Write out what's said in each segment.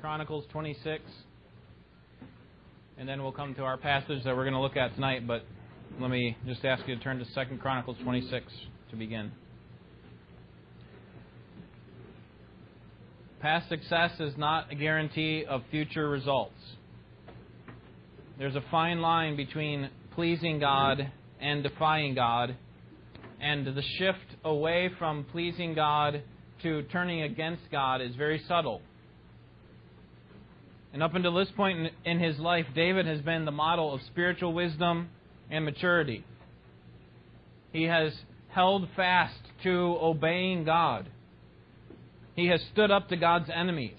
Chronicles 26. And then we'll come to our passage that we're going to look at tonight, but let me just ask you to turn to 2 Chronicles 26 to begin. Past success is not a guarantee of future results. There's a fine line between pleasing God and defying God, and the shift away from pleasing God to turning against God is very subtle. And up until this point in his life, David has been the model of spiritual wisdom and maturity. He has held fast to obeying God. He has stood up to God's enemies.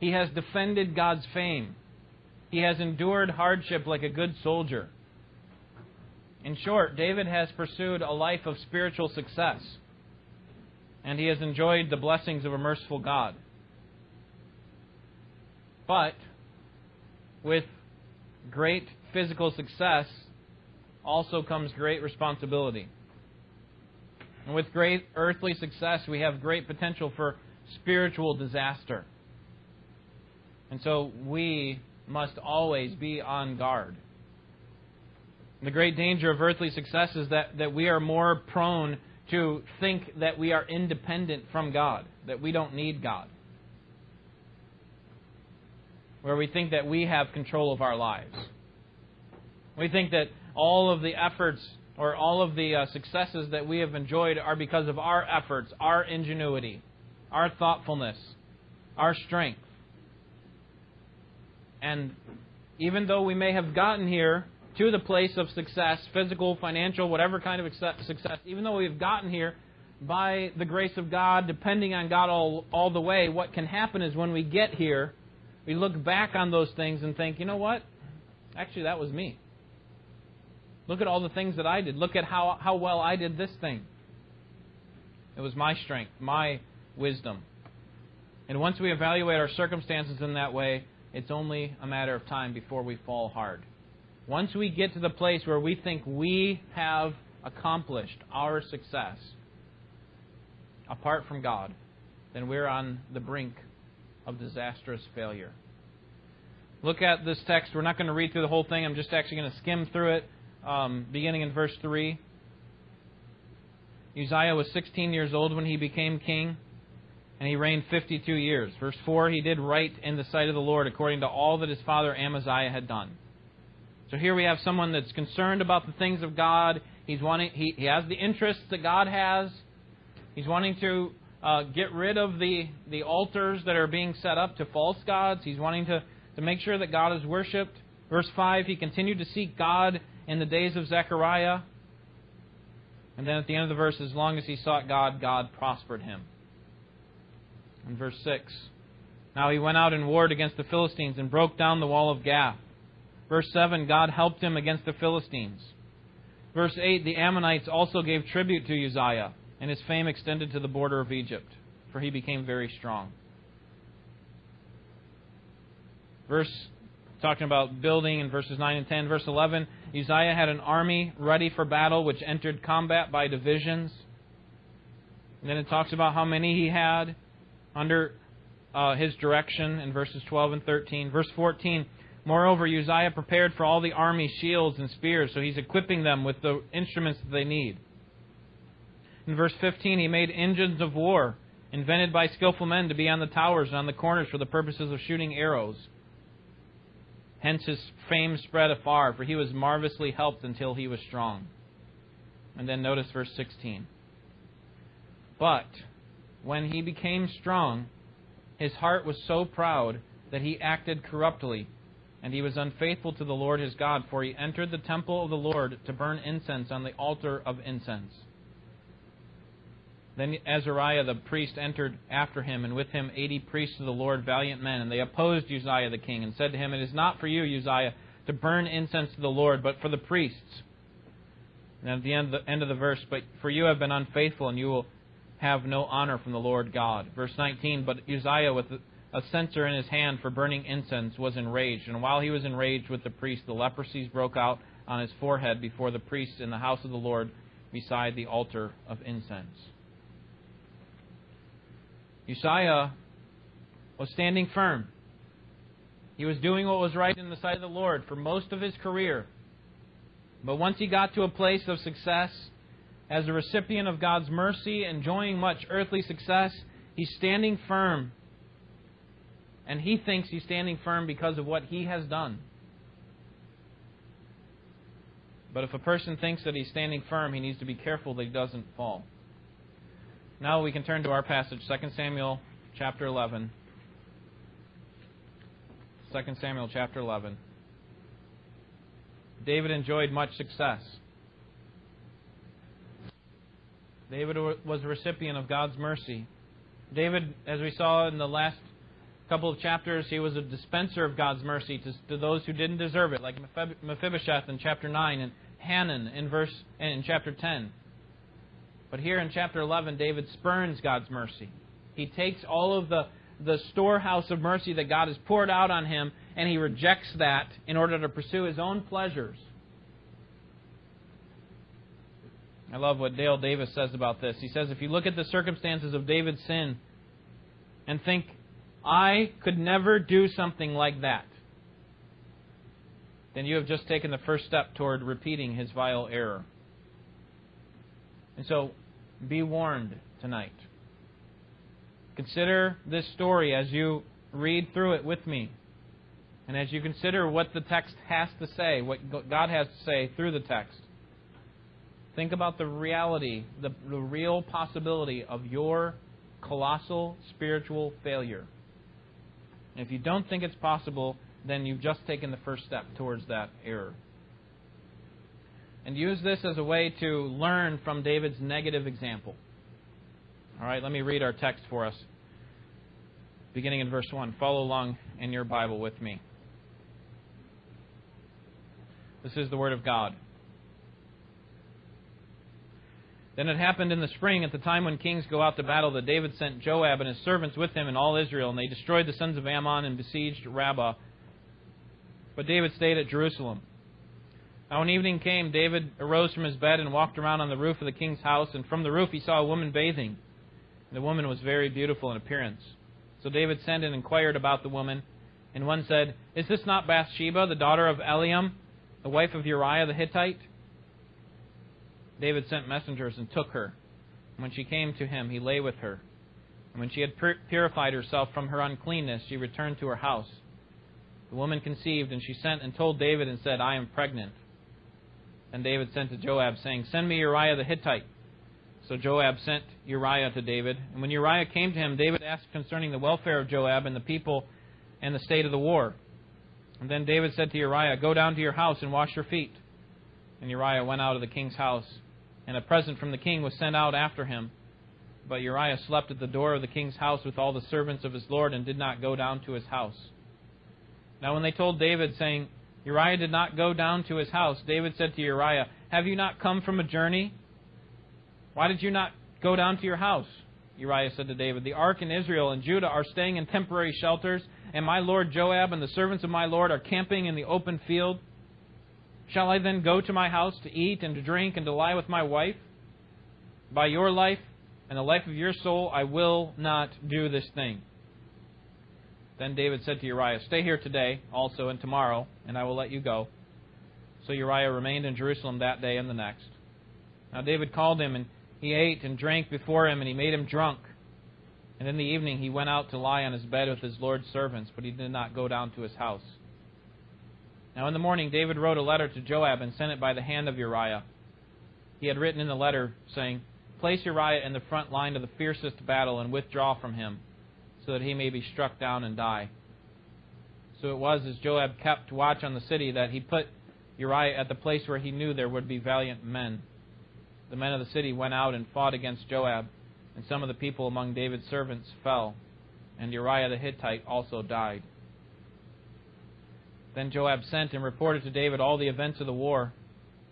He has defended God's fame. He has endured hardship like a good soldier. In short, David has pursued a life of spiritual success, and he has enjoyed the blessings of a merciful God. But with great physical success also comes great responsibility. And with great earthly success, we have great potential for spiritual disaster. And so we must always be on guard. The great danger of earthly success is that, that we are more prone to think that we are independent from God, that we don't need God where we think that we have control of our lives. We think that all of the efforts or all of the uh, successes that we have enjoyed are because of our efforts, our ingenuity, our thoughtfulness, our strength. And even though we may have gotten here to the place of success, physical, financial, whatever kind of success, even though we've gotten here by the grace of God, depending on God all, all the way, what can happen is when we get here, we look back on those things and think, you know what? Actually, that was me. Look at all the things that I did. Look at how, how well I did this thing. It was my strength, my wisdom. And once we evaluate our circumstances in that way, it's only a matter of time before we fall hard. Once we get to the place where we think we have accomplished our success apart from God, then we're on the brink of disastrous failure. Look at this text. We're not going to read through the whole thing. I'm just actually going to skim through it, um, beginning in verse 3. Uzziah was 16 years old when he became king, and he reigned 52 years. Verse 4 He did right in the sight of the Lord according to all that his father Amaziah had done. So here we have someone that's concerned about the things of God. He's wanting, he, he has the interests that God has. He's wanting to uh, get rid of the, the altars that are being set up to false gods. He's wanting to, to make sure that God is worshipped. Verse 5 He continued to seek God in the days of Zechariah. And then at the end of the verse, as long as he sought God, God prospered him. In verse 6 Now he went out and warred against the Philistines and broke down the wall of Gath. Verse 7 God helped him against the Philistines. Verse 8 The Ammonites also gave tribute to Uzziah and his fame extended to the border of Egypt, for he became very strong. Verse talking about building in verses 9 and 10. Verse 11 Uzziah had an army ready for battle, which entered combat by divisions. And then it talks about how many he had under uh, his direction in verses 12 and 13. Verse 14 Moreover, Uzziah prepared for all the army shields and spears, so he's equipping them with the instruments that they need. In verse 15, he made engines of war, invented by skillful men to be on the towers and on the corners for the purposes of shooting arrows. Hence his fame spread afar, for he was marvelously helped until he was strong. And then notice verse 16. But when he became strong, his heart was so proud that he acted corruptly, and he was unfaithful to the Lord his God, for he entered the temple of the Lord to burn incense on the altar of incense. Then Azariah the priest entered after him, and with him eighty priests of the Lord, valiant men. And they opposed Uzziah the king, and said to him, It is not for you, Uzziah, to burn incense to the Lord, but for the priests. And at the end, the end of the verse, But for you have been unfaithful, and you will have no honor from the Lord God. Verse 19, But Uzziah, with a censer in his hand for burning incense, was enraged. And while he was enraged with the priest, the leprosies broke out on his forehead before the priests in the house of the Lord beside the altar of incense. Uzziah was standing firm. He was doing what was right in the sight of the Lord for most of his career. But once he got to a place of success, as a recipient of God's mercy, enjoying much earthly success, he's standing firm. And he thinks he's standing firm because of what he has done. But if a person thinks that he's standing firm, he needs to be careful that he doesn't fall. Now we can turn to our passage, 2 Samuel chapter 11. 2 Samuel chapter 11. David enjoyed much success. David was a recipient of God's mercy. David, as we saw in the last couple of chapters, he was a dispenser of God's mercy to, to those who didn't deserve it, like Mephibosheth in chapter 9 and Hanan in verse in chapter 10. But here in chapter 11, David spurns God's mercy. He takes all of the, the storehouse of mercy that God has poured out on him, and he rejects that in order to pursue his own pleasures. I love what Dale Davis says about this. He says, If you look at the circumstances of David's sin and think, I could never do something like that, then you have just taken the first step toward repeating his vile error. And so, be warned tonight. Consider this story as you read through it with me. And as you consider what the text has to say, what God has to say through the text. Think about the reality, the, the real possibility of your colossal spiritual failure. And if you don't think it's possible, then you've just taken the first step towards that error. And use this as a way to learn from David's negative example. All right, let me read our text for us. Beginning in verse 1. Follow along in your Bible with me. This is the Word of God. Then it happened in the spring, at the time when kings go out to battle, that David sent Joab and his servants with him and all Israel, and they destroyed the sons of Ammon and besieged Rabbah. But David stayed at Jerusalem. Now, when evening came, David arose from his bed and walked around on the roof of the king's house, and from the roof he saw a woman bathing. The woman was very beautiful in appearance. So David sent and inquired about the woman, and one said, Is this not Bathsheba, the daughter of Eliam, the wife of Uriah the Hittite? David sent messengers and took her. When she came to him, he lay with her. And when she had purified herself from her uncleanness, she returned to her house. The woman conceived, and she sent and told David and said, I am pregnant. And David sent to Joab, saying, Send me Uriah the Hittite. So Joab sent Uriah to David. And when Uriah came to him, David asked concerning the welfare of Joab and the people and the state of the war. And then David said to Uriah, Go down to your house and wash your feet. And Uriah went out of the king's house and a present from the king was sent out after him. But Uriah slept at the door of the king's house with all the servants of his lord and did not go down to his house. Now, when they told David, saying, Uriah did not go down to his house, David said to Uriah, Have you not come from a journey? Why did you not go down to your house? Uriah said to David, The ark and Israel and Judah are staying in temporary shelters, and my lord Joab and the servants of my lord are camping in the open field. Shall I then go to my house to eat and to drink and to lie with my wife? By your life and the life of your soul, I will not do this thing. Then David said to Uriah, Stay here today also and tomorrow, and I will let you go. So Uriah remained in Jerusalem that day and the next. Now David called him, and he ate and drank before him, and he made him drunk. And in the evening he went out to lie on his bed with his Lord's servants, but he did not go down to his house. Now in the morning David wrote a letter to Joab and sent it by the hand of Uriah. He had written in the letter, saying, Place Uriah in the front line of the fiercest battle and withdraw from him, so that he may be struck down and die. So it was as Joab kept watch on the city that he put Uriah at the place where he knew there would be valiant men. The men of the city went out and fought against Joab, and some of the people among David's servants fell, and Uriah the Hittite also died. Then Joab sent and reported to David all the events of the war.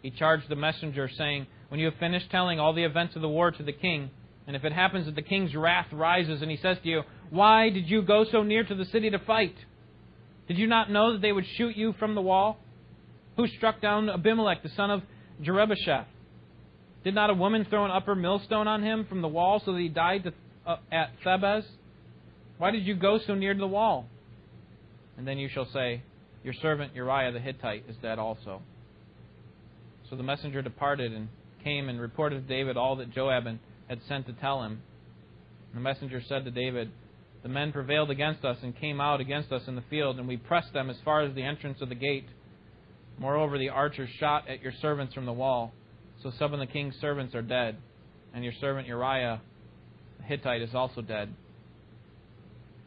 He charged the messenger, saying, When you have finished telling all the events of the war to the king, and if it happens that the king's wrath rises and he says to you, Why did you go so near to the city to fight? Did you not know that they would shoot you from the wall? Who struck down Abimelech, the son of Jerubbesheth? Did not a woman throw an upper millstone on him from the wall so that he died to, uh, at Thebez? Why did you go so near to the wall? And then you shall say, Your servant Uriah the Hittite is dead also. So the messenger departed and came and reported to David all that Joab had sent to tell him. And the messenger said to David, The men prevailed against us and came out against us in the field, and we pressed them as far as the entrance of the gate. Moreover, the archers shot at your servants from the wall. So some of the king's servants are dead, and your servant Uriah the Hittite is also dead.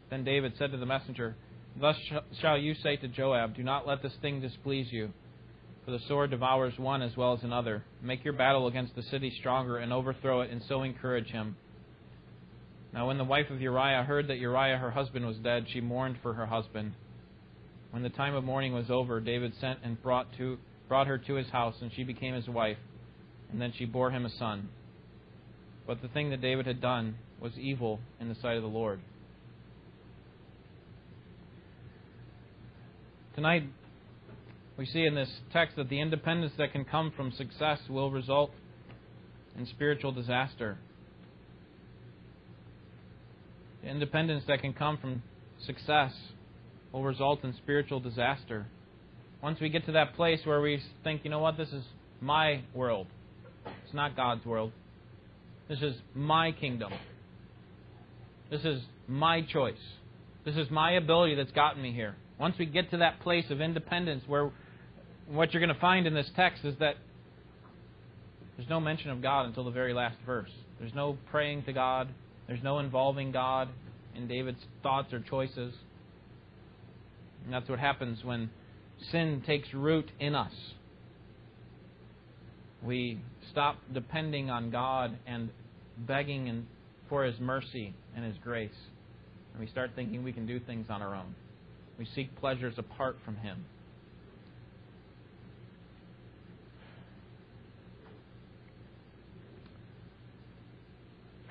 Then David said to the messenger, Thus shall you say to Joab, Do not let this thing displease you, for the sword devours one as well as another. Make your battle against the city stronger and overthrow it, and so encourage him. Now, when the wife of Uriah heard that Uriah her husband was dead, she mourned for her husband. When the time of mourning was over, David sent and brought, to, brought her to his house, and she became his wife. And then she bore him a son. But the thing that David had done was evil in the sight of the Lord. Tonight, we see in this text that the independence that can come from success will result in spiritual disaster. Independence that can come from success will result in spiritual disaster. Once we get to that place where we think, you know what, this is my world, it's not God's world. This is my kingdom. This is my choice. This is my ability that's gotten me here. Once we get to that place of independence where what you're going to find in this text is that there's no mention of God until the very last verse. There's no praying to God. There's no involving God in David's thoughts or choices. And that's what happens when sin takes root in us. We stop depending on God and begging for His mercy and His grace. And we start thinking we can do things on our own. We seek pleasures apart from Him.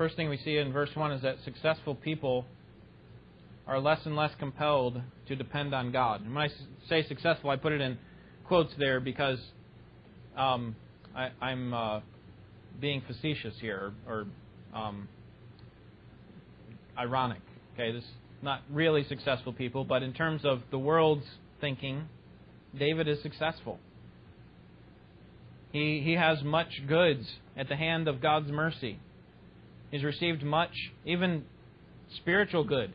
First thing we see in verse 1 is that successful people are less and less compelled to depend on God. And when I say successful, I put it in quotes there because um, I, am uh, being facetious here or, um, ironic. Okay, this is not really successful people, but in terms of the world's thinking, David is successful. He, he has much goods at the hand of God's mercy. He's received much, even spiritual good,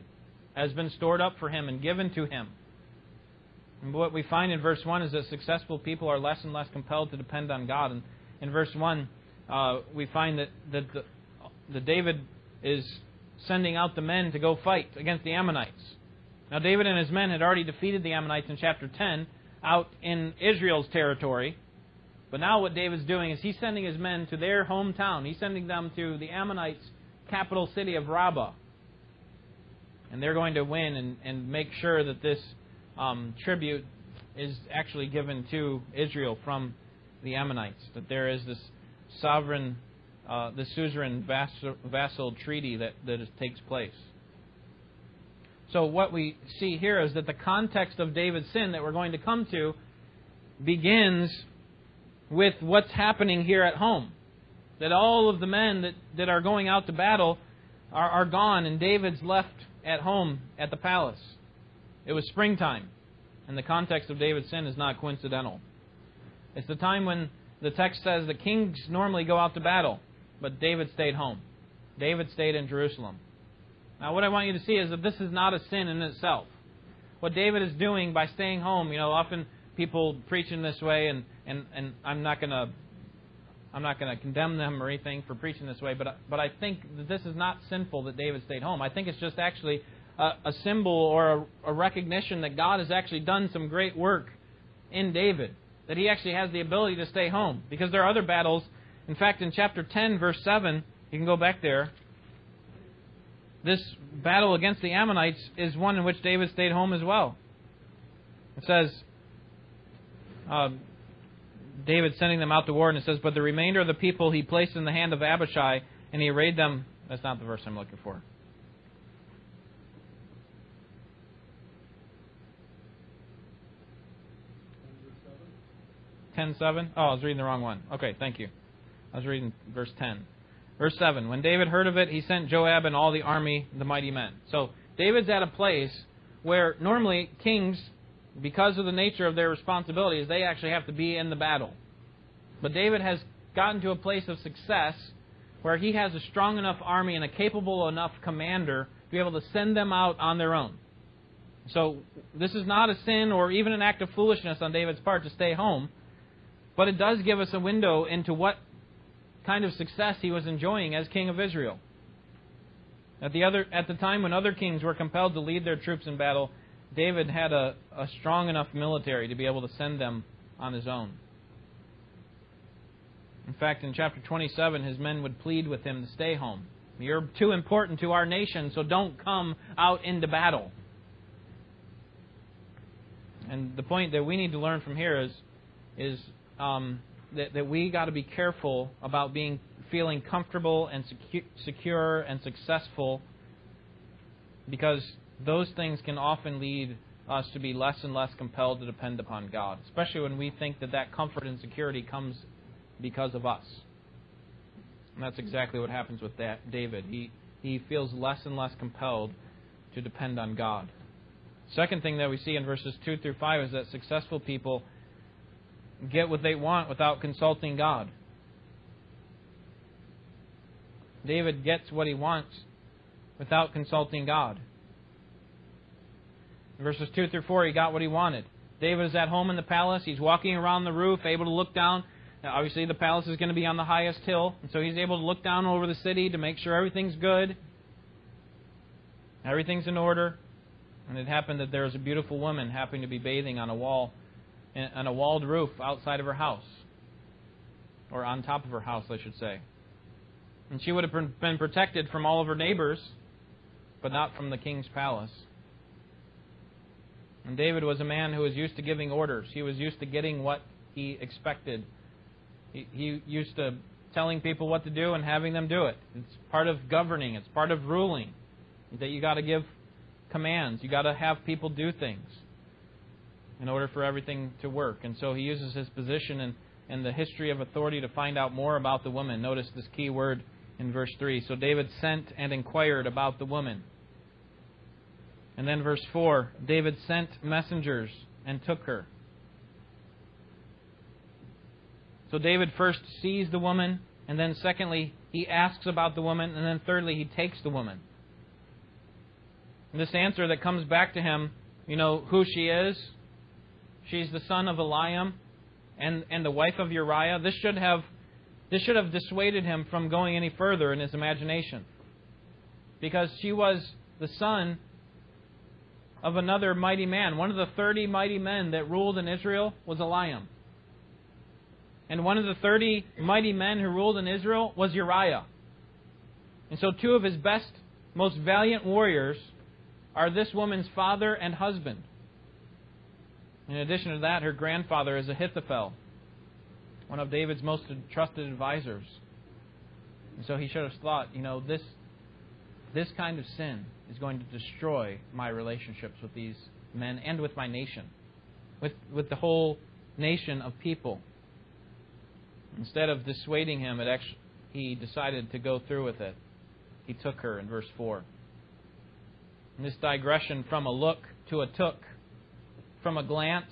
has been stored up for him and given to him. And what we find in verse 1 is that successful people are less and less compelled to depend on God. And in verse 1, uh, we find that, that, the, that David is sending out the men to go fight against the Ammonites. Now, David and his men had already defeated the Ammonites in chapter 10 out in Israel's territory. But now, what David's doing is he's sending his men to their hometown. He's sending them to the Ammonites' capital city of Rabbah. And they're going to win and, and make sure that this um, tribute is actually given to Israel from the Ammonites. That there is this sovereign, uh, the suzerain vassal, treaty that, that takes place. So, what we see here is that the context of David's sin that we're going to come to begins with what's happening here at home. That all of the men that, that are going out to battle are, are gone, and David's left at home at the palace. It was springtime, and the context of David's sin is not coincidental. It's the time when the text says the kings normally go out to battle, but David stayed home. David stayed in Jerusalem. Now, what I want you to see is that this is not a sin in itself. What David is doing by staying home, you know, often people preach in this way, and, and, and I'm not going to I'm not to condemn them or anything for preaching this way, but but I think that this is not sinful that David stayed home. I think it's just actually a, a symbol or a, a recognition that God has actually done some great work in David that he actually has the ability to stay home. Because there are other battles. In fact, in chapter 10, verse 7, you can go back there. This battle against the Ammonites is one in which David stayed home as well. It says, uh, David sending them out to war, and it says, But the remainder of the people he placed in the hand of Abishai, and he arrayed them. That's not the verse I'm looking for. 10:7? Oh, I was reading the wrong one. Okay, thank you. I was reading verse 10. Verse 7. When David heard of it, he sent Joab and all the army, the mighty men. So David's at a place where normally kings, because of the nature of their responsibilities, they actually have to be in the battle. But David has gotten to a place of success where he has a strong enough army and a capable enough commander to be able to send them out on their own. So this is not a sin or even an act of foolishness on David's part to stay home, but it does give us a window into what kind of success he was enjoying as king of Israel. At the other at the time when other kings were compelled to lead their troops in battle, David had a, a strong enough military to be able to send them on his own. In fact, in chapter 27, his men would plead with him to stay home. You're too important to our nation, so don't come out into battle. And the point that we need to learn from here is, is um, that, that we got to be careful about being feeling comfortable and secu- secure and successful because those things can often lead us to be less and less compelled to depend upon God, especially when we think that that comfort and security comes because of us. And that's exactly what happens with that David. He he feels less and less compelled to depend on God. Second thing that we see in verses 2 through 5 is that successful people get what they want without consulting God. David gets what he wants without consulting God. In verses 2 through 4, he got what he wanted. David is at home in the palace. He's walking around the roof, able to look down. Now, obviously, the palace is going to be on the highest hill, and so he's able to look down over the city to make sure everything's good, everything's in order. And it happened that there was a beautiful woman happening to be bathing on a wall, on a walled roof outside of her house, or on top of her house, I should say. And she would have been protected from all of her neighbors, but not from the king's palace. And David was a man who was used to giving orders. He was used to getting what he expected. He, he used to telling people what to do and having them do it. It's part of governing. It's part of ruling. That you got to give commands. You got to have people do things in order for everything to work. And so he uses his position and, and the history of authority to find out more about the woman. Notice this key word in verse 3. So David sent and inquired about the woman. And then verse 4 David sent messengers and took her. So David first sees the woman, and then secondly, he asks about the woman, and then thirdly, he takes the woman. And this answer that comes back to him, you know who she is? She's the son of Eliam and, and the wife of Uriah. This should have this should have dissuaded him from going any further in his imagination. Because she was the son of another mighty man. One of the 30 mighty men that ruled in Israel was Eliam. And one of the 30 mighty men who ruled in Israel was Uriah. And so, two of his best, most valiant warriors are this woman's father and husband. In addition to that, her grandfather is Ahithophel, one of David's most trusted advisors. And so he should have thought, you know, this, this kind of sin is going to destroy my relationships with these men and with my nation, with, with the whole nation of people. Instead of dissuading him, it actually, he decided to go through with it. He took her in verse 4. And this digression from a look to a took, from a glance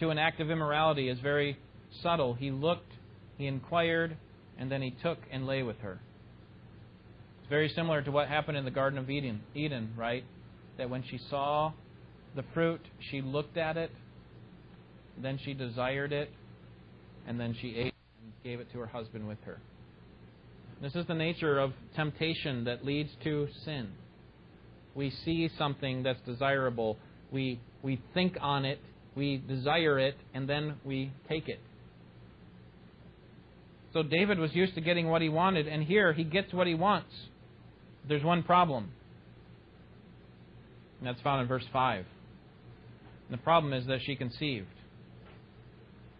to an act of immorality, is very subtle. He looked, he inquired, and then he took and lay with her. It's very similar to what happened in the Garden of Eden, Eden, right? That when she saw the fruit, she looked at it, then she desired it, and then she ate and gave it to her husband with her. This is the nature of temptation that leads to sin. We see something that's desirable, we, we think on it, we desire it, and then we take it. So David was used to getting what he wanted, and here he gets what he wants. There's one problem. And that's found in verse 5. And the problem is that she conceived.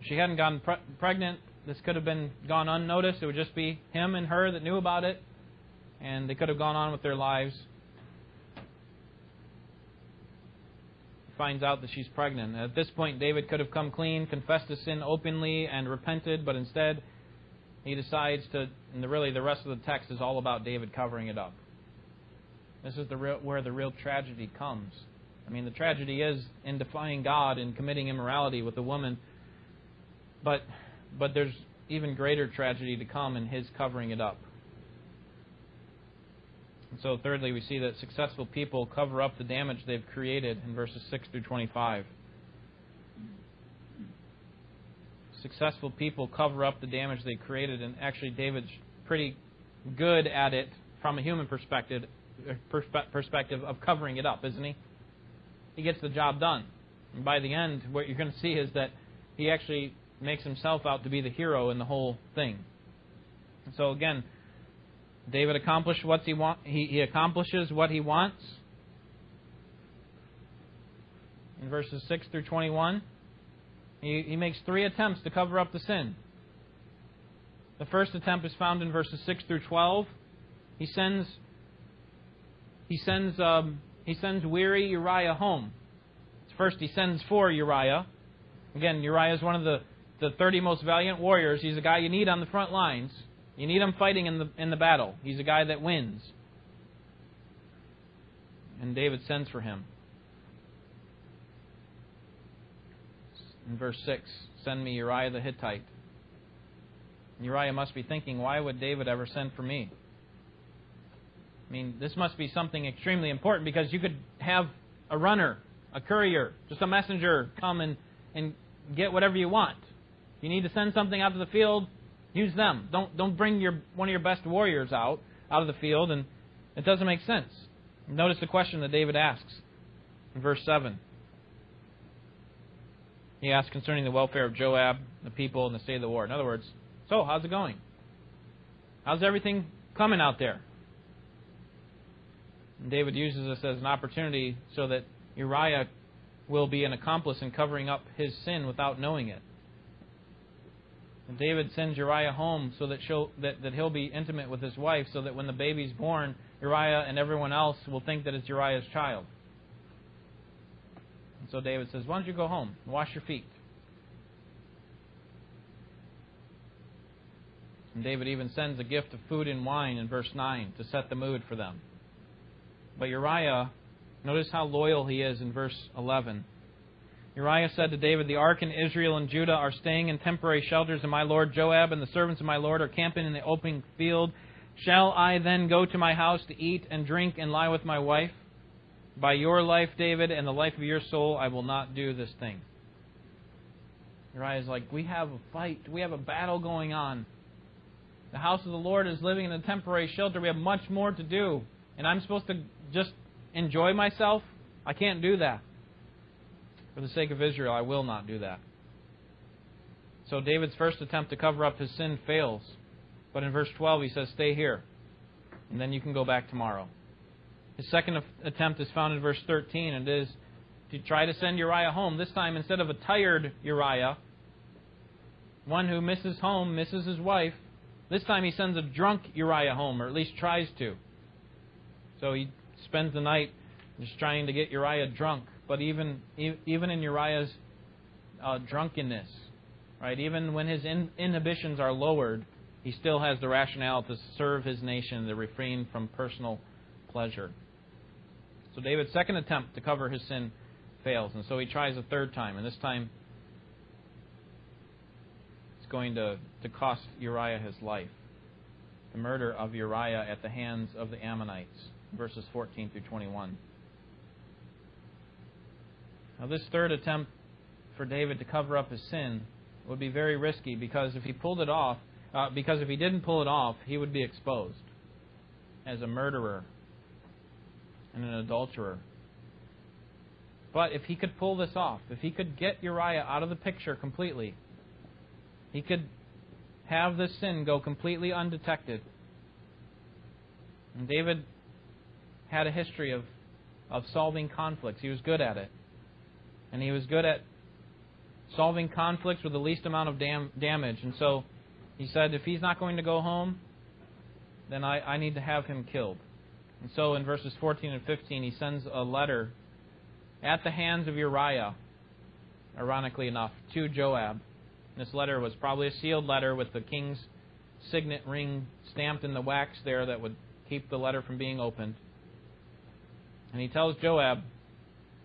If she hadn't gotten pre- pregnant, this could have been gone unnoticed. It would just be him and her that knew about it, and they could have gone on with their lives. finds out that she's pregnant. At this point, David could have come clean, confessed his sin openly, and repented, but instead, he decides to. And really, the rest of the text is all about David covering it up. This is the real, where the real tragedy comes. I mean, the tragedy is in defying God and committing immorality with a woman. But, but there's even greater tragedy to come in his covering it up. And so, thirdly, we see that successful people cover up the damage they've created in verses 6 through 25. Successful people cover up the damage they created, and actually, David's pretty good at it from a human perspective, perspective of covering it up, isn't he? He gets the job done. And by the end, what you're going to see is that he actually makes himself out to be the hero in the whole thing. so again, David accomplished what he want. He, he accomplishes what he wants. In verses six through twenty-one, he, he makes three attempts to cover up the sin. The first attempt is found in verses six through twelve. He sends he sends um, he sends weary Uriah home. First, he sends for Uriah. Again, Uriah is one of the, the 30 most valiant warriors. He's a guy you need on the front lines. You need him fighting in the, in the battle. He's a guy that wins. And David sends for him. In verse 6, send me Uriah the Hittite. Uriah must be thinking, why would David ever send for me? I mean, this must be something extremely important because you could have a runner, a courier, just a messenger come and, and get whatever you want. You need to send something out to the field, use them. Don't don't bring your one of your best warriors out out of the field and it doesn't make sense. Notice the question that David asks in verse 7. He asks concerning the welfare of Joab, the people, and the state of the war. In other words, so how's it going? How's everything coming out there? David uses this as an opportunity so that Uriah will be an accomplice in covering up his sin without knowing it. And David sends Uriah home so that, that, that he'll be intimate with his wife, so that when the baby's born, Uriah and everyone else will think that it's Uriah's child. And so David says, Why don't you go home and wash your feet? And David even sends a gift of food and wine in verse 9 to set the mood for them. But Uriah, notice how loyal he is in verse 11. Uriah said to David, The ark and Israel and Judah are staying in temporary shelters, and my lord Joab and the servants of my lord are camping in the open field. Shall I then go to my house to eat and drink and lie with my wife? By your life, David, and the life of your soul, I will not do this thing. Uriah is like, We have a fight. We have a battle going on. The house of the Lord is living in a temporary shelter. We have much more to do. And I'm supposed to just enjoy myself? I can't do that. For the sake of Israel, I will not do that. So David's first attempt to cover up his sin fails. But in verse 12, he says, Stay here, and then you can go back tomorrow. His second attempt is found in verse 13, and it is to try to send Uriah home. This time, instead of a tired Uriah, one who misses home, misses his wife, this time he sends a drunk Uriah home, or at least tries to. So he spends the night just trying to get Uriah drunk. But even even in Uriah's uh, drunkenness, right? Even when his in, inhibitions are lowered, he still has the rationale to serve his nation, to refrain from personal pleasure. So David's second attempt to cover his sin fails, and so he tries a third time, and this time it's going to, to cost Uriah his life. The murder of Uriah at the hands of the Ammonites verses 14 through 21. Now, this third attempt for David to cover up his sin would be very risky because if he pulled it off, uh, because if he didn't pull it off, he would be exposed as a murderer and an adulterer. But if he could pull this off, if he could get Uriah out of the picture completely, he could have this sin go completely undetected. And David had a history of, of solving conflicts. He was good at it. And he was good at solving conflicts with the least amount of dam- damage. And so he said, if he's not going to go home, then I, I need to have him killed. And so in verses 14 and 15, he sends a letter at the hands of Uriah, ironically enough, to Joab. This letter was probably a sealed letter with the king's signet ring stamped in the wax there that would keep the letter from being opened. And he tells Joab,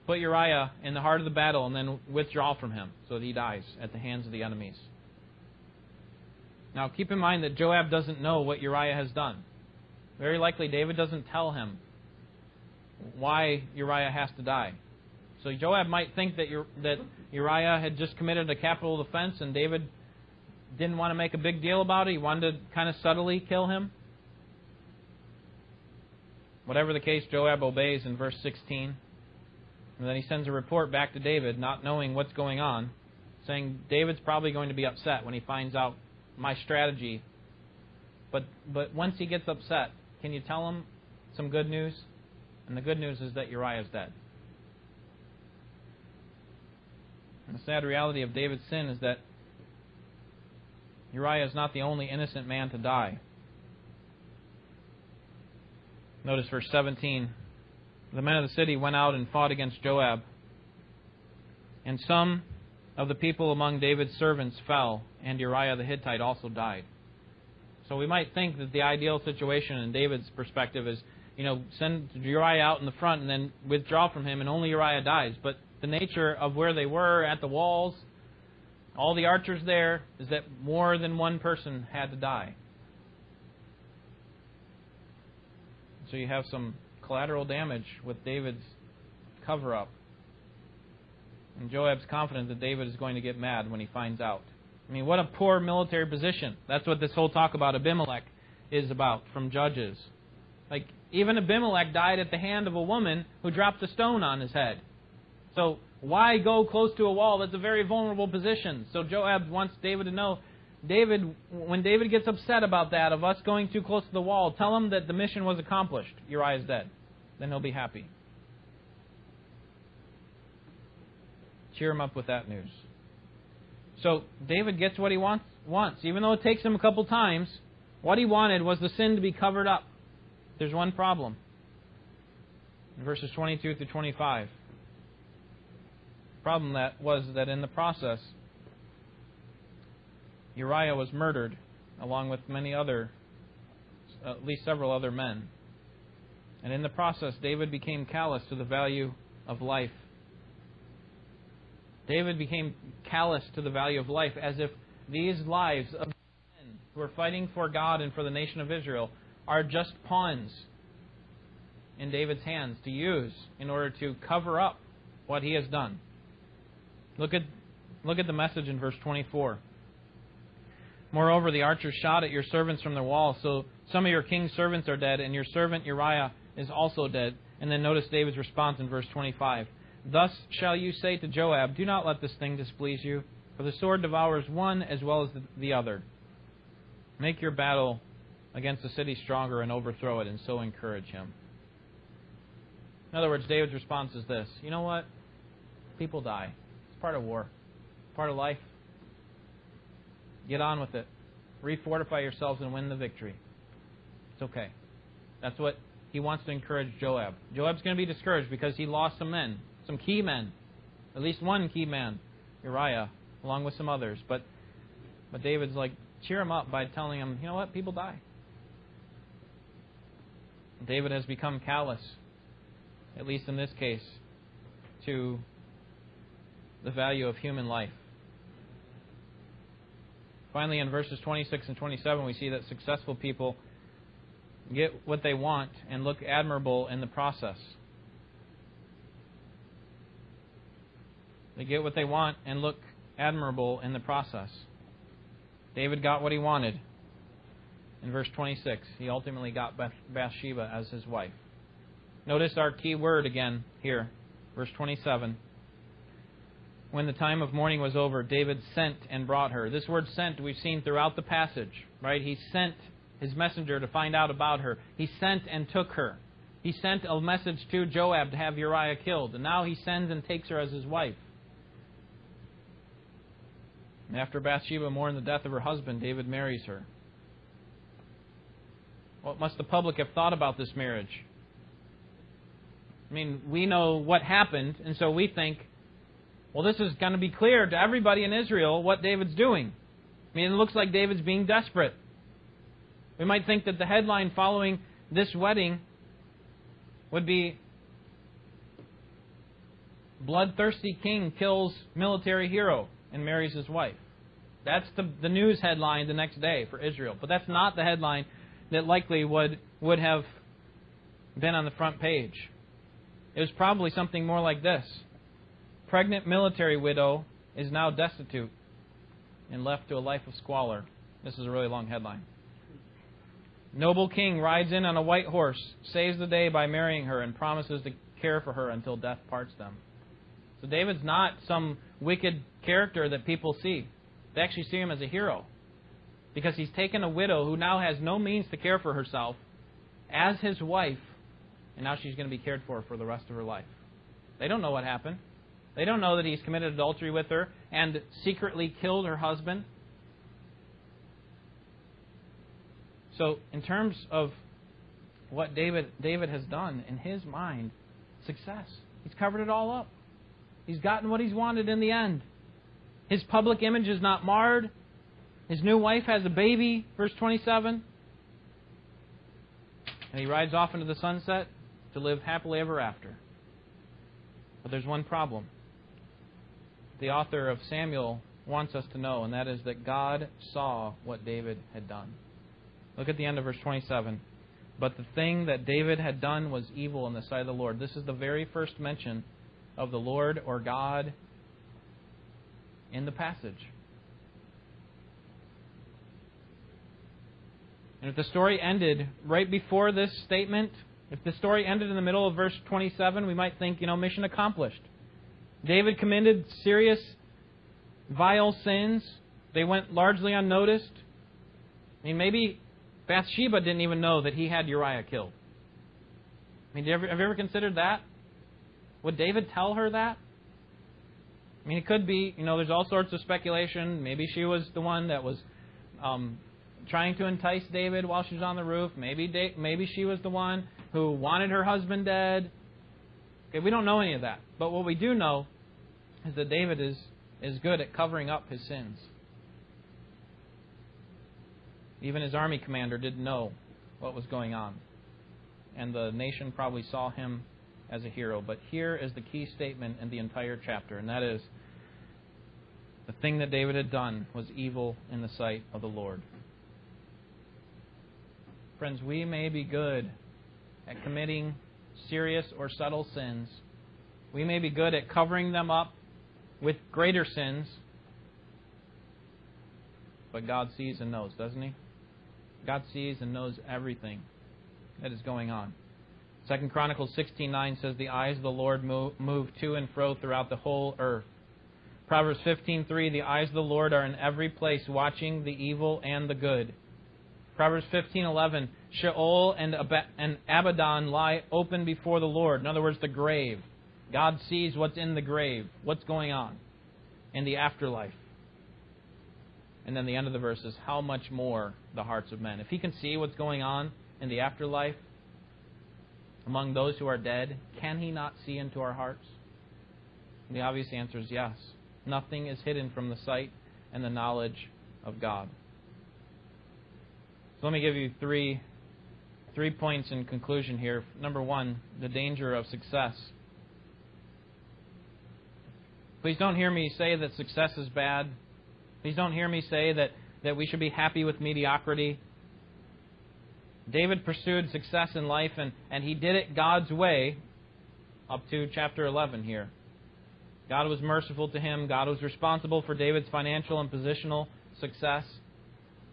put Uriah in the heart of the battle and then withdraw from him so that he dies at the hands of the enemies. Now, keep in mind that Joab doesn't know what Uriah has done. Very likely, David doesn't tell him why Uriah has to die. So Joab might think that that Uriah had just committed a capital offense and David didn't want to make a big deal about it. He wanted to kind of subtly kill him. Whatever the case, Joab obeys in verse 16. And then he sends a report back to David, not knowing what's going on, saying David's probably going to be upset when he finds out my strategy. But but once he gets upset, can you tell him some good news? And the good news is that Uriah is dead. And the sad reality of David's sin is that Uriah is not the only innocent man to die. Notice verse 17. The men of the city went out and fought against Joab. And some of the people among David's servants fell, and Uriah the Hittite also died. So we might think that the ideal situation in David's perspective is, you know, send Uriah out in the front and then withdraw from him, and only Uriah dies. But the nature of where they were at the walls, all the archers there, is that more than one person had to die. So you have some collateral damage with David's cover up. And Joab's confident that David is going to get mad when he finds out. I mean, what a poor military position. That's what this whole talk about Abimelech is about from Judges. Like, even Abimelech died at the hand of a woman who dropped a stone on his head. So, why go close to a wall? That's a very vulnerable position. So, Joab wants David to know David, when David gets upset about that, of us going too close to the wall, tell him that the mission was accomplished. Uriah is dead. Then he'll be happy. Cheer him up with that news. So David gets what he wants, wants. Even though it takes him a couple times, what he wanted was the sin to be covered up. There's one problem. In verses 22 through 25. The problem that was that in the process, Uriah was murdered, along with many other, at least several other men. And in the process, David became callous to the value of life. David became callous to the value of life as if these lives of men who are fighting for God and for the nation of Israel are just pawns in David's hands to use in order to cover up what he has done. Look at, look at the message in verse 24. Moreover, the archers shot at your servants from their walls, so some of your king's servants are dead, and your servant Uriah is also dead. And then notice David's response in verse 25. Thus shall you say to Joab, Do not let this thing displease you, for the sword devours one as well as the other. Make your battle against the city stronger and overthrow it, and so encourage him. In other words, David's response is this You know what? People die. It's part of war, part of life. Get on with it. Refortify yourselves and win the victory. It's okay. That's what he wants to encourage Joab. Joab's going to be discouraged because he lost some men, some key men, at least one key man, Uriah, along with some others. But but David's like cheer him up by telling him, you know what, people die. David has become callous, at least in this case, to the value of human life. Finally, in verses 26 and 27, we see that successful people get what they want and look admirable in the process. They get what they want and look admirable in the process. David got what he wanted. In verse 26, he ultimately got Bathsheba as his wife. Notice our key word again here, verse 27 when the time of mourning was over, David sent and brought her. This word sent we've seen throughout the passage, right? He sent his messenger to find out about her. He sent and took her. He sent a message to Joab to have Uriah killed, and now he sends and takes her as his wife. And after Bathsheba mourned the death of her husband, David marries her. What must the public have thought about this marriage? I mean, we know what happened, and so we think well, this is going to be clear to everybody in Israel what David's doing. I mean, it looks like David's being desperate. We might think that the headline following this wedding would be bloodthirsty king kills military hero and marries his wife. That's the, the news headline the next day for Israel. But that's not the headline that likely would, would have been on the front page. It was probably something more like this Pregnant military widow is now destitute and left to a life of squalor. This is a really long headline. Noble king rides in on a white horse, saves the day by marrying her, and promises to care for her until death parts them. So David's not some wicked character that people see. They actually see him as a hero. Because he's taken a widow who now has no means to care for herself as his wife, and now she's going to be cared for for the rest of her life. They don't know what happened. They don't know that he's committed adultery with her and secretly killed her husband. So, in terms of what David David has done in his mind, success. He's covered it all up. He's gotten what he's wanted in the end. His public image is not marred. His new wife has a baby, verse 27. And he rides off into the sunset to live happily ever after. But there's one problem. The author of Samuel wants us to know, and that is that God saw what David had done. Look at the end of verse 27. But the thing that David had done was evil in the sight of the Lord. This is the very first mention of the Lord or God in the passage. And if the story ended right before this statement, if the story ended in the middle of verse 27, we might think, you know, mission accomplished. David committed serious, vile sins. They went largely unnoticed. I mean, maybe Bathsheba didn't even know that he had Uriah killed. I mean, have you ever considered that? Would David tell her that? I mean, it could be, you know, there's all sorts of speculation. Maybe she was the one that was um, trying to entice David while she was on the roof. Maybe, da- maybe she was the one who wanted her husband dead. Okay, we don't know any of that. But what we do know is that David is, is good at covering up his sins. Even his army commander didn't know what was going on. And the nation probably saw him as a hero. But here is the key statement in the entire chapter, and that is the thing that David had done was evil in the sight of the Lord. Friends, we may be good at committing serious or subtle sins. We may be good at covering them up with greater sins. But God sees and knows, doesn't He? God sees and knows everything that is going on. Second Chronicles 16:9 says the eyes of the Lord move, move to and fro throughout the whole earth. Proverbs 15:3 the eyes of the Lord are in every place watching the evil and the good. Proverbs 15:11 Sheol and, Ab- and Abaddon lie open before the Lord. In other words, the grave. God sees what's in the grave, what's going on in the afterlife. And then the end of the verse is how much more the hearts of men. If he can see what's going on in the afterlife among those who are dead, can he not see into our hearts? And the obvious answer is yes. Nothing is hidden from the sight and the knowledge of God. So let me give you three three points in conclusion here. Number one, the danger of success. Please don't hear me say that success is bad. Please don't hear me say that, that we should be happy with mediocrity. David pursued success in life, and, and he did it God's way up to chapter 11 here. God was merciful to him. God was responsible for David's financial and positional success.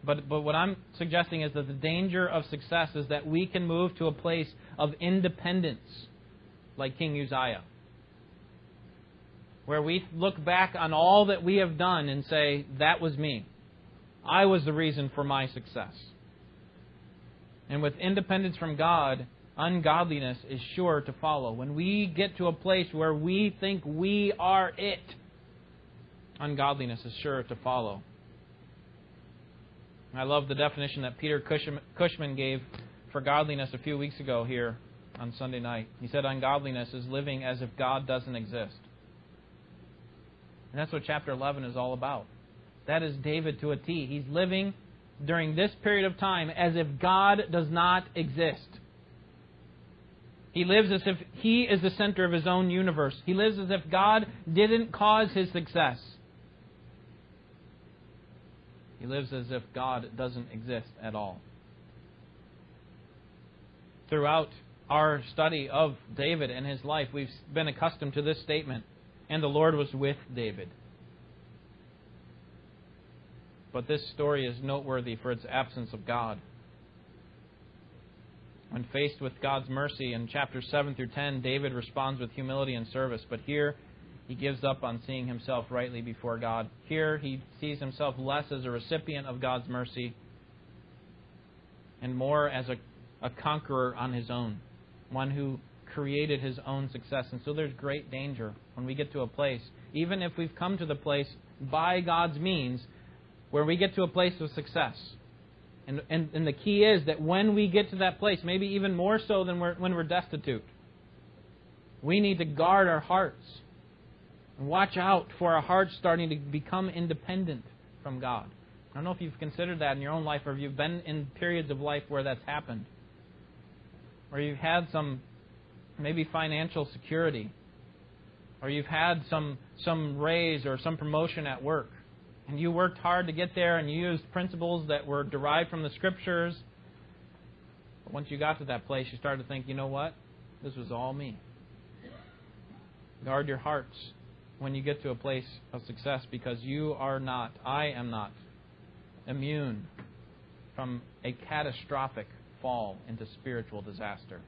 But, but what I'm suggesting is that the danger of success is that we can move to a place of independence, like King Uzziah where we look back on all that we have done and say, that was me. I was the reason for my success. And with independence from God, ungodliness is sure to follow. When we get to a place where we think we are it, ungodliness is sure to follow. I love the definition that Peter Cushman gave for godliness a few weeks ago here on Sunday night. He said, Ungodliness is living as if God doesn't exist. And that's what chapter 11 is all about. That is David to a T. He's living during this period of time as if God does not exist. He lives as if he is the center of his own universe. He lives as if God didn't cause his success. He lives as if God doesn't exist at all. Throughout our study of David and his life, we've been accustomed to this statement and the Lord was with David. But this story is noteworthy for its absence of God. When faced with God's mercy in chapters 7 through 10, David responds with humility and service. But here, he gives up on seeing himself rightly before God. Here, he sees himself less as a recipient of God's mercy and more as a, a conqueror on his own, one who created his own success. And so there's great danger when we get to a place, even if we've come to the place by God's means, where we get to a place of success. And, and, and the key is that when we get to that place, maybe even more so than we're, when we're destitute, we need to guard our hearts and watch out for our hearts starting to become independent from God. I don't know if you've considered that in your own life or if you've been in periods of life where that's happened. Or you've had some maybe financial security, or you've had some some raise or some promotion at work, and you worked hard to get there, and you used principles that were derived from the scriptures. But once you got to that place, you started to think, you know what? This was all me. Guard your hearts when you get to a place of success because you are not, I am not, immune from a catastrophic fall into spiritual disaster.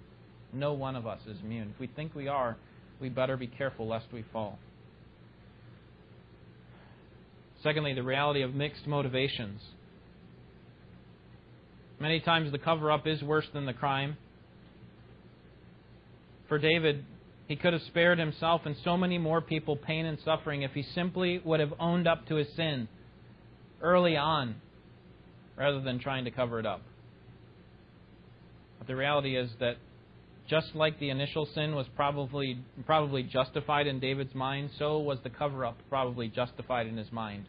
No one of us is immune. If we think we are, we better be careful lest we fall. Secondly, the reality of mixed motivations. Many times the cover up is worse than the crime. For David, he could have spared himself and so many more people pain and suffering if he simply would have owned up to his sin early on rather than trying to cover it up. But the reality is that just like the initial sin was probably probably justified in David's mind, so was the cover up probably justified in his mind.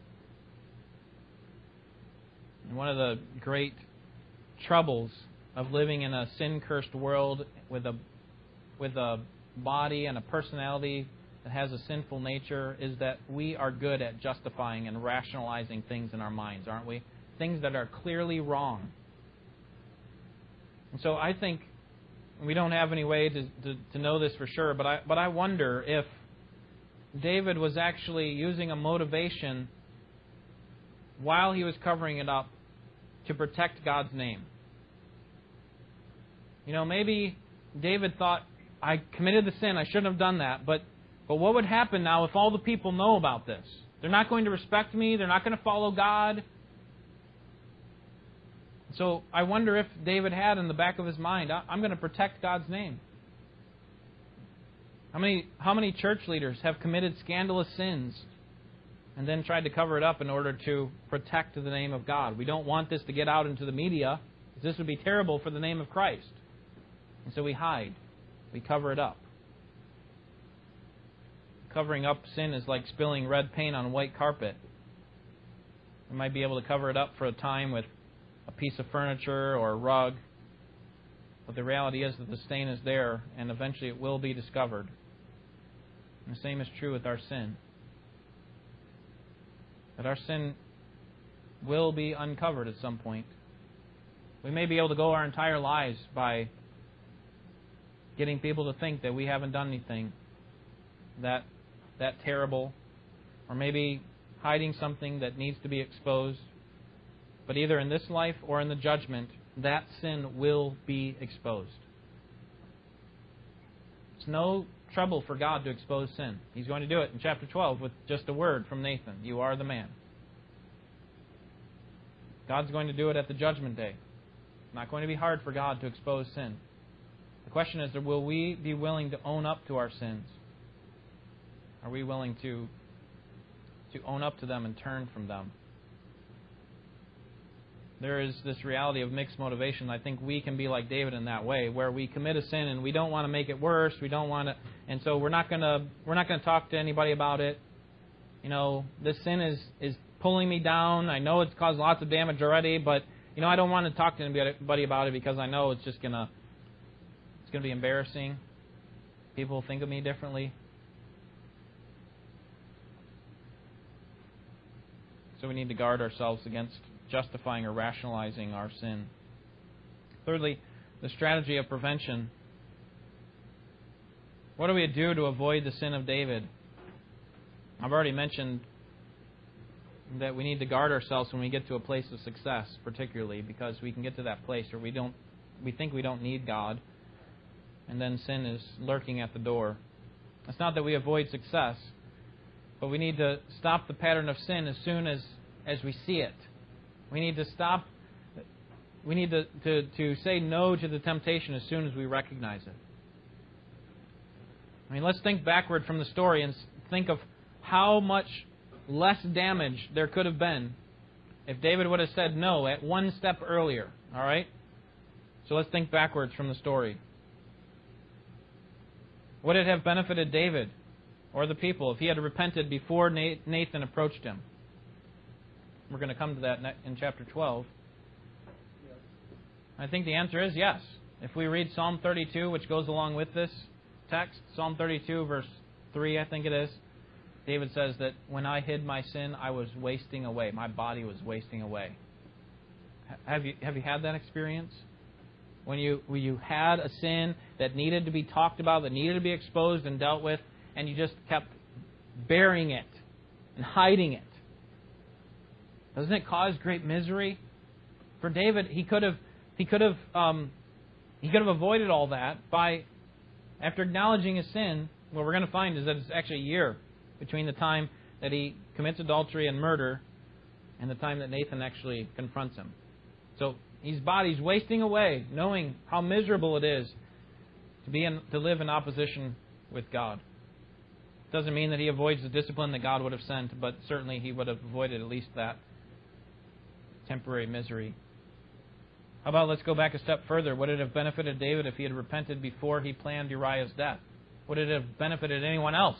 And one of the great troubles of living in a sin cursed world with a with a body and a personality that has a sinful nature is that we are good at justifying and rationalizing things in our minds, aren't we? Things that are clearly wrong. And so I think we don't have any way to, to, to know this for sure, but I, but I wonder if David was actually using a motivation while he was covering it up to protect God's name. You know, maybe David thought, I committed the sin, I shouldn't have done that, but, but what would happen now if all the people know about this? They're not going to respect me, they're not going to follow God. So I wonder if David had in the back of his mind, I'm going to protect God's name. How many, how many church leaders have committed scandalous sins and then tried to cover it up in order to protect the name of God? We don't want this to get out into the media this would be terrible for the name of Christ. And so we hide, we cover it up. Covering up sin is like spilling red paint on a white carpet. We might be able to cover it up for a time with a piece of furniture or a rug. But the reality is that the stain is there, and eventually it will be discovered. And the same is true with our sin. That our sin will be uncovered at some point. We may be able to go our entire lives by getting people to think that we haven't done anything that that terrible, or maybe hiding something that needs to be exposed. But either in this life or in the judgment, that sin will be exposed. It's no trouble for God to expose sin. He's going to do it in chapter 12 with just a word from Nathan You are the man. God's going to do it at the judgment day. It's not going to be hard for God to expose sin. The question is will we be willing to own up to our sins? Are we willing to, to own up to them and turn from them? there is this reality of mixed motivation. I think we can be like David in that way, where we commit a sin and we don't want to make it worse. We don't want to, and so we're not gonna we're not gonna talk to anybody about it. You know, this sin is is pulling me down. I know it's caused lots of damage already, but you know I don't want to talk to anybody about it because I know it's just gonna it's gonna be embarrassing. People will think of me differently. So we need to guard ourselves against justifying or rationalizing our sin. Thirdly, the strategy of prevention. What do we do to avoid the sin of David? I've already mentioned that we need to guard ourselves when we get to a place of success, particularly because we can get to that place where we don't we think we don't need God, and then sin is lurking at the door. It's not that we avoid success, but we need to stop the pattern of sin as soon as as we see it. We need to stop we need to, to, to say no to the temptation as soon as we recognize it. I mean, let's think backward from the story and think of how much less damage there could have been if David would have said no at one step earlier. All right? So let's think backwards from the story. Would it have benefited David or the people if he had repented before Nathan approached him? We're going to come to that in chapter 12. I think the answer is yes. If we read Psalm 32, which goes along with this text, Psalm 32, verse 3, I think it is, David says that when I hid my sin, I was wasting away. My body was wasting away. Have you, have you had that experience? When you, when you had a sin that needed to be talked about, that needed to be exposed and dealt with, and you just kept burying it and hiding it. Doesn't it cause great misery? For David, he could have he could have um, he could have avoided all that by after acknowledging his sin. What we're going to find is that it's actually a year between the time that he commits adultery and murder and the time that Nathan actually confronts him. So his body's wasting away, knowing how miserable it is to be in, to live in opposition with God. Doesn't mean that he avoids the discipline that God would have sent, but certainly he would have avoided at least that temporary misery. How about let's go back a step further? Would it have benefited David if he had repented before he planned Uriah's death? Would it have benefited anyone else?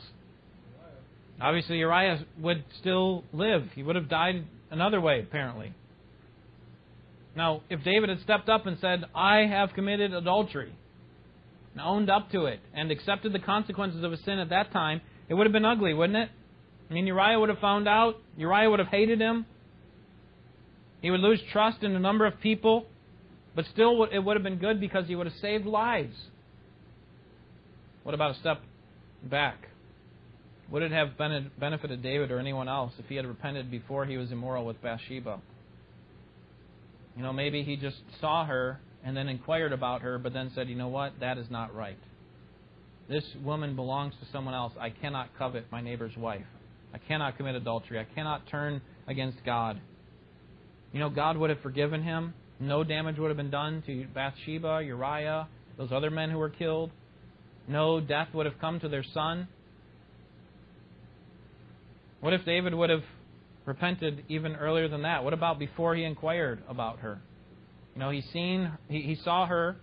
Obviously, Uriah would still live. He would have died another way, apparently. Now, if David had stepped up and said, I have committed adultery, and owned up to it, and accepted the consequences of his sin at that time, it would have been ugly, wouldn't it? I mean, Uriah would have found out. Uriah would have hated him. He would lose trust in a number of people. But still, it would have been good because he would have saved lives. What about a step back? Would it have benefited David or anyone else if he had repented before he was immoral with Bathsheba? You know, maybe he just saw her and then inquired about her, but then said, you know what, that is not right. This woman belongs to someone else. I cannot covet my neighbor's wife. I cannot commit adultery. I cannot turn against God. You know, God would have forgiven him. No damage would have been done to Bathsheba, Uriah, those other men who were killed. No death would have come to their son. What if David would have repented even earlier than that? What about before he inquired about her? You know, he seen he, he saw her,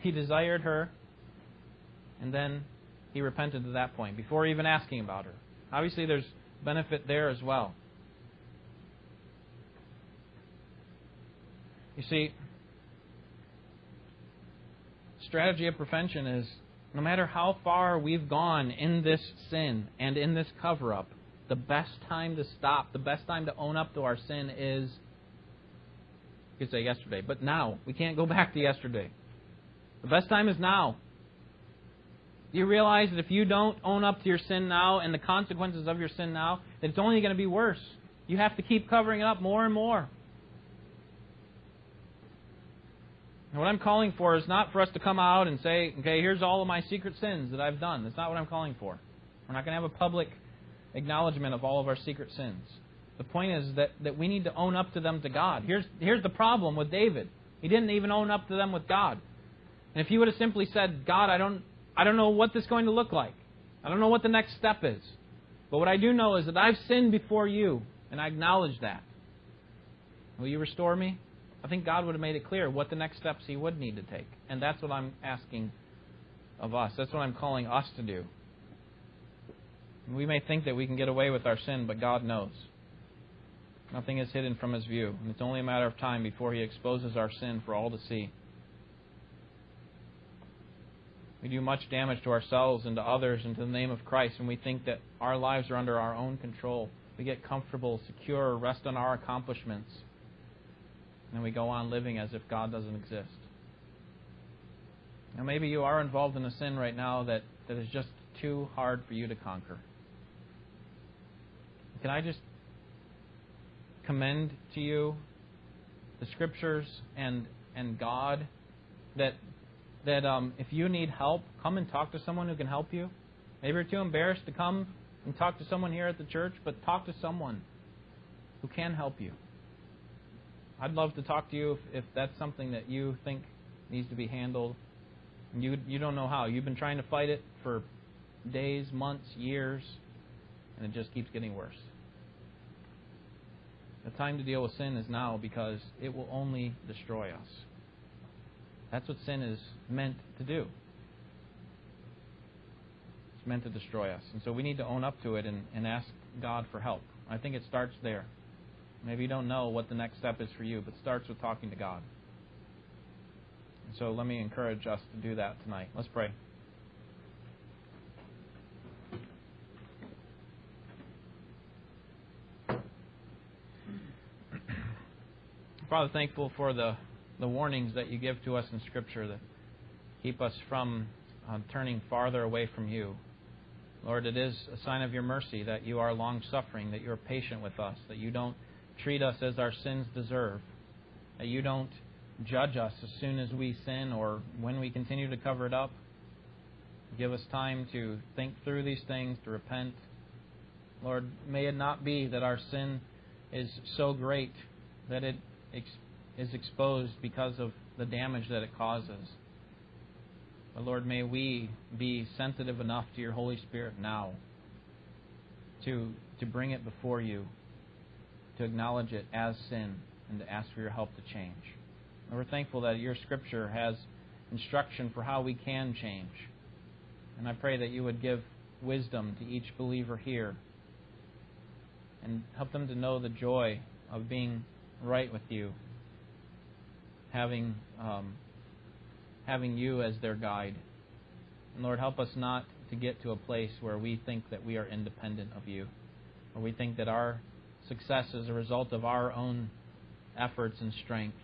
he desired her, and then he repented at that point, before even asking about her. Obviously there's benefit there as well. You see, strategy of prevention is no matter how far we've gone in this sin and in this cover up, the best time to stop, the best time to own up to our sin is, you could say yesterday, but now. We can't go back to yesterday. The best time is now. Do you realize that if you don't own up to your sin now and the consequences of your sin now, that it's only going to be worse? You have to keep covering it up more and more. And what I'm calling for is not for us to come out and say, okay, here's all of my secret sins that I've done. That's not what I'm calling for. We're not going to have a public acknowledgement of all of our secret sins. The point is that, that we need to own up to them to God. Here's, here's the problem with David. He didn't even own up to them with God. And if he would have simply said, God, I don't, I don't know what this is going to look like. I don't know what the next step is. But what I do know is that I've sinned before you, and I acknowledge that. Will you restore me? I think God would have made it clear what the next steps He would need to take. And that's what I'm asking of us. That's what I'm calling us to do. We may think that we can get away with our sin, but God knows. Nothing is hidden from His view, and it's only a matter of time before He exposes our sin for all to see. We do much damage to ourselves and to others and to the name of Christ, and we think that our lives are under our own control. We get comfortable, secure, rest on our accomplishments, and we go on living as if God doesn't exist. Now, maybe you are involved in a sin right now that, that is just too hard for you to conquer. Can I just commend to you the scriptures and and God that that um, if you need help, come and talk to someone who can help you. Maybe you're too embarrassed to come and talk to someone here at the church, but talk to someone who can help you. I'd love to talk to you if, if that's something that you think needs to be handled. And you you don't know how. You've been trying to fight it for days, months, years, and it just keeps getting worse. The time to deal with sin is now because it will only destroy us. That's what sin is meant to do. It's meant to destroy us. And so we need to own up to it and, and ask God for help. I think it starts there. Maybe you don't know what the next step is for you, but it starts with talking to God. And so let me encourage us to do that tonight. Let's pray. Father, thankful for the, the warnings that you give to us in Scripture that keep us from uh, turning farther away from you. Lord, it is a sign of your mercy that you are long suffering, that you are patient with us, that you don't treat us as our sins deserve, that you don't judge us as soon as we sin or when we continue to cover it up. Give us time to think through these things, to repent. Lord, may it not be that our sin is so great that it is exposed because of the damage that it causes. But Lord, may we be sensitive enough to your Holy Spirit now to, to bring it before you, to acknowledge it as sin, and to ask for your help to change. And we're thankful that your Scripture has instruction for how we can change. And I pray that you would give wisdom to each believer here and help them to know the joy of being right with you, having um, having you as their guide. And Lord, help us not to get to a place where we think that we are independent of you, or we think that our success is a result of our own efforts and strength.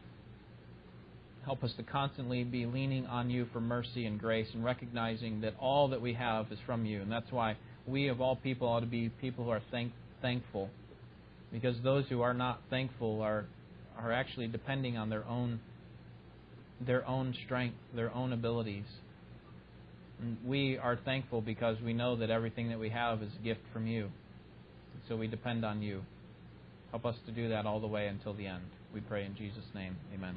Help us to constantly be leaning on you for mercy and grace and recognizing that all that we have is from you. And that's why we, of all people, ought to be people who are thank- thankful because those who are not thankful are are actually depending on their own their own strength, their own abilities. And we are thankful because we know that everything that we have is a gift from you. So we depend on you. Help us to do that all the way until the end. We pray in Jesus' name. Amen.